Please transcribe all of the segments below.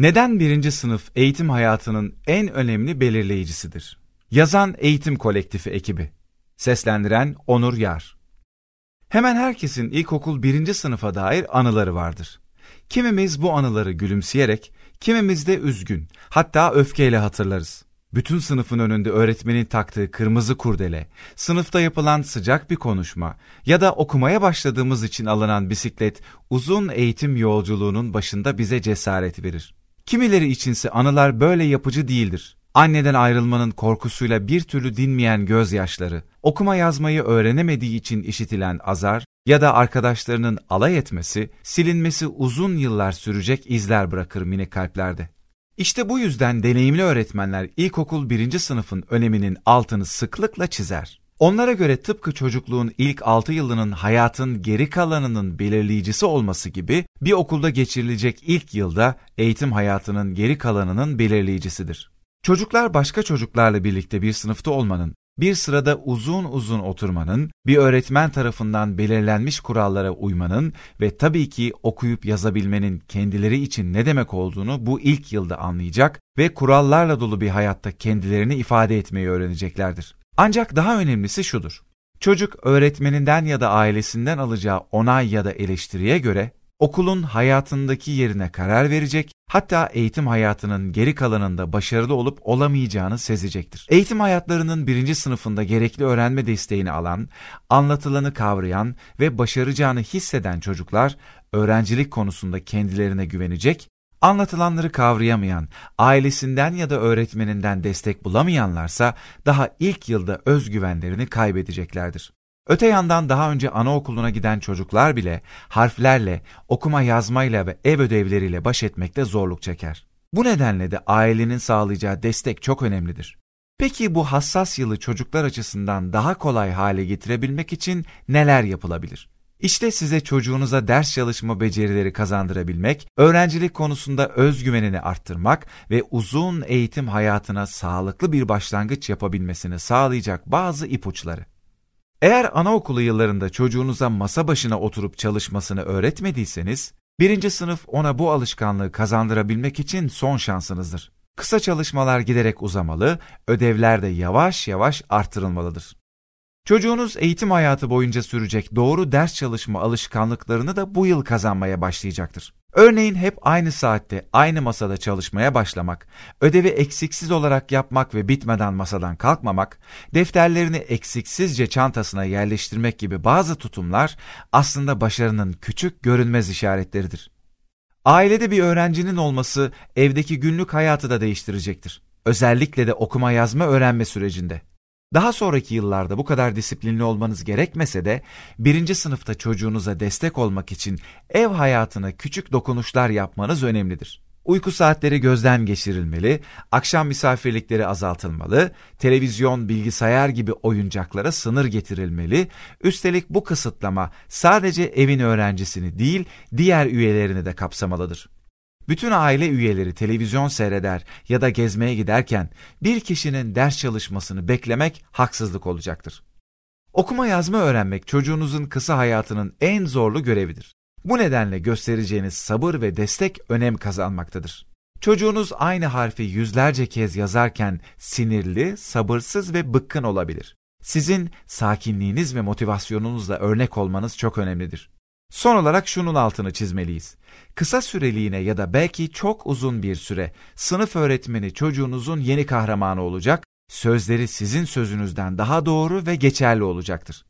Neden birinci sınıf eğitim hayatının en önemli belirleyicisidir? Yazan Eğitim Kolektifi ekibi. Seslendiren Onur Yar. Hemen herkesin ilkokul birinci sınıfa dair anıları vardır. Kimimiz bu anıları gülümseyerek, kimimiz de üzgün, hatta öfkeyle hatırlarız. Bütün sınıfın önünde öğretmenin taktığı kırmızı kurdele, sınıfta yapılan sıcak bir konuşma ya da okumaya başladığımız için alınan bisiklet uzun eğitim yolculuğunun başında bize cesaret verir. Kimileri içinse anılar böyle yapıcı değildir. Anneden ayrılmanın korkusuyla bir türlü dinmeyen gözyaşları, okuma yazmayı öğrenemediği için işitilen azar ya da arkadaşlarının alay etmesi, silinmesi uzun yıllar sürecek izler bırakır minik kalplerde. İşte bu yüzden deneyimli öğretmenler ilkokul birinci sınıfın öneminin altını sıklıkla çizer. Onlara göre tıpkı çocukluğun ilk 6 yılının hayatın geri kalanının belirleyicisi olması gibi bir okulda geçirilecek ilk yılda eğitim hayatının geri kalanının belirleyicisidir. Çocuklar başka çocuklarla birlikte bir sınıfta olmanın, bir sırada uzun uzun oturmanın, bir öğretmen tarafından belirlenmiş kurallara uymanın ve tabii ki okuyup yazabilmenin kendileri için ne demek olduğunu bu ilk yılda anlayacak ve kurallarla dolu bir hayatta kendilerini ifade etmeyi öğreneceklerdir. Ancak daha önemlisi şudur. Çocuk öğretmeninden ya da ailesinden alacağı onay ya da eleştiriye göre okulun hayatındaki yerine karar verecek, hatta eğitim hayatının geri kalanında başarılı olup olamayacağını sezecektir. Eğitim hayatlarının birinci sınıfında gerekli öğrenme desteğini alan, anlatılanı kavrayan ve başaracağını hisseden çocuklar, öğrencilik konusunda kendilerine güvenecek, anlatılanları kavrayamayan, ailesinden ya da öğretmeninden destek bulamayanlarsa daha ilk yılda özgüvenlerini kaybedeceklerdir. Öte yandan daha önce anaokuluna giden çocuklar bile harflerle, okuma yazmayla ve ev ödevleriyle baş etmekte zorluk çeker. Bu nedenle de ailenin sağlayacağı destek çok önemlidir. Peki bu hassas yılı çocuklar açısından daha kolay hale getirebilmek için neler yapılabilir? İşte size çocuğunuza ders çalışma becerileri kazandırabilmek, öğrencilik konusunda özgüvenini arttırmak ve uzun eğitim hayatına sağlıklı bir başlangıç yapabilmesini sağlayacak bazı ipuçları. Eğer anaokulu yıllarında çocuğunuza masa başına oturup çalışmasını öğretmediyseniz, birinci sınıf ona bu alışkanlığı kazandırabilmek için son şansınızdır. Kısa çalışmalar giderek uzamalı, ödevler de yavaş yavaş artırılmalıdır. Çocuğunuz eğitim hayatı boyunca sürecek doğru ders çalışma alışkanlıklarını da bu yıl kazanmaya başlayacaktır. Örneğin hep aynı saatte, aynı masada çalışmaya başlamak, ödevi eksiksiz olarak yapmak ve bitmeden masadan kalkmamak, defterlerini eksiksizce çantasına yerleştirmek gibi bazı tutumlar aslında başarının küçük görünmez işaretleridir. Ailede bir öğrencinin olması evdeki günlük hayatı da değiştirecektir. Özellikle de okuma yazma öğrenme sürecinde. Daha sonraki yıllarda bu kadar disiplinli olmanız gerekmese de birinci sınıfta çocuğunuza destek olmak için ev hayatına küçük dokunuşlar yapmanız önemlidir. Uyku saatleri gözden geçirilmeli, akşam misafirlikleri azaltılmalı, televizyon, bilgisayar gibi oyuncaklara sınır getirilmeli, üstelik bu kısıtlama sadece evin öğrencisini değil diğer üyelerini de kapsamalıdır. Bütün aile üyeleri televizyon seyreder ya da gezmeye giderken bir kişinin ders çalışmasını beklemek haksızlık olacaktır. Okuma yazma öğrenmek çocuğunuzun kısa hayatının en zorlu görevidir. Bu nedenle göstereceğiniz sabır ve destek önem kazanmaktadır. Çocuğunuz aynı harfi yüzlerce kez yazarken sinirli, sabırsız ve bıkkın olabilir. Sizin sakinliğiniz ve motivasyonunuzla örnek olmanız çok önemlidir. Son olarak şunun altını çizmeliyiz. Kısa süreliğine ya da belki çok uzun bir süre sınıf öğretmeni çocuğunuzun yeni kahramanı olacak, sözleri sizin sözünüzden daha doğru ve geçerli olacaktır.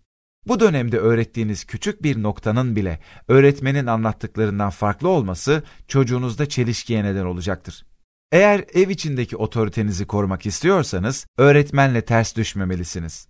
Bu dönemde öğrettiğiniz küçük bir noktanın bile öğretmenin anlattıklarından farklı olması çocuğunuzda çelişkiye neden olacaktır. Eğer ev içindeki otoritenizi korumak istiyorsanız öğretmenle ters düşmemelisiniz.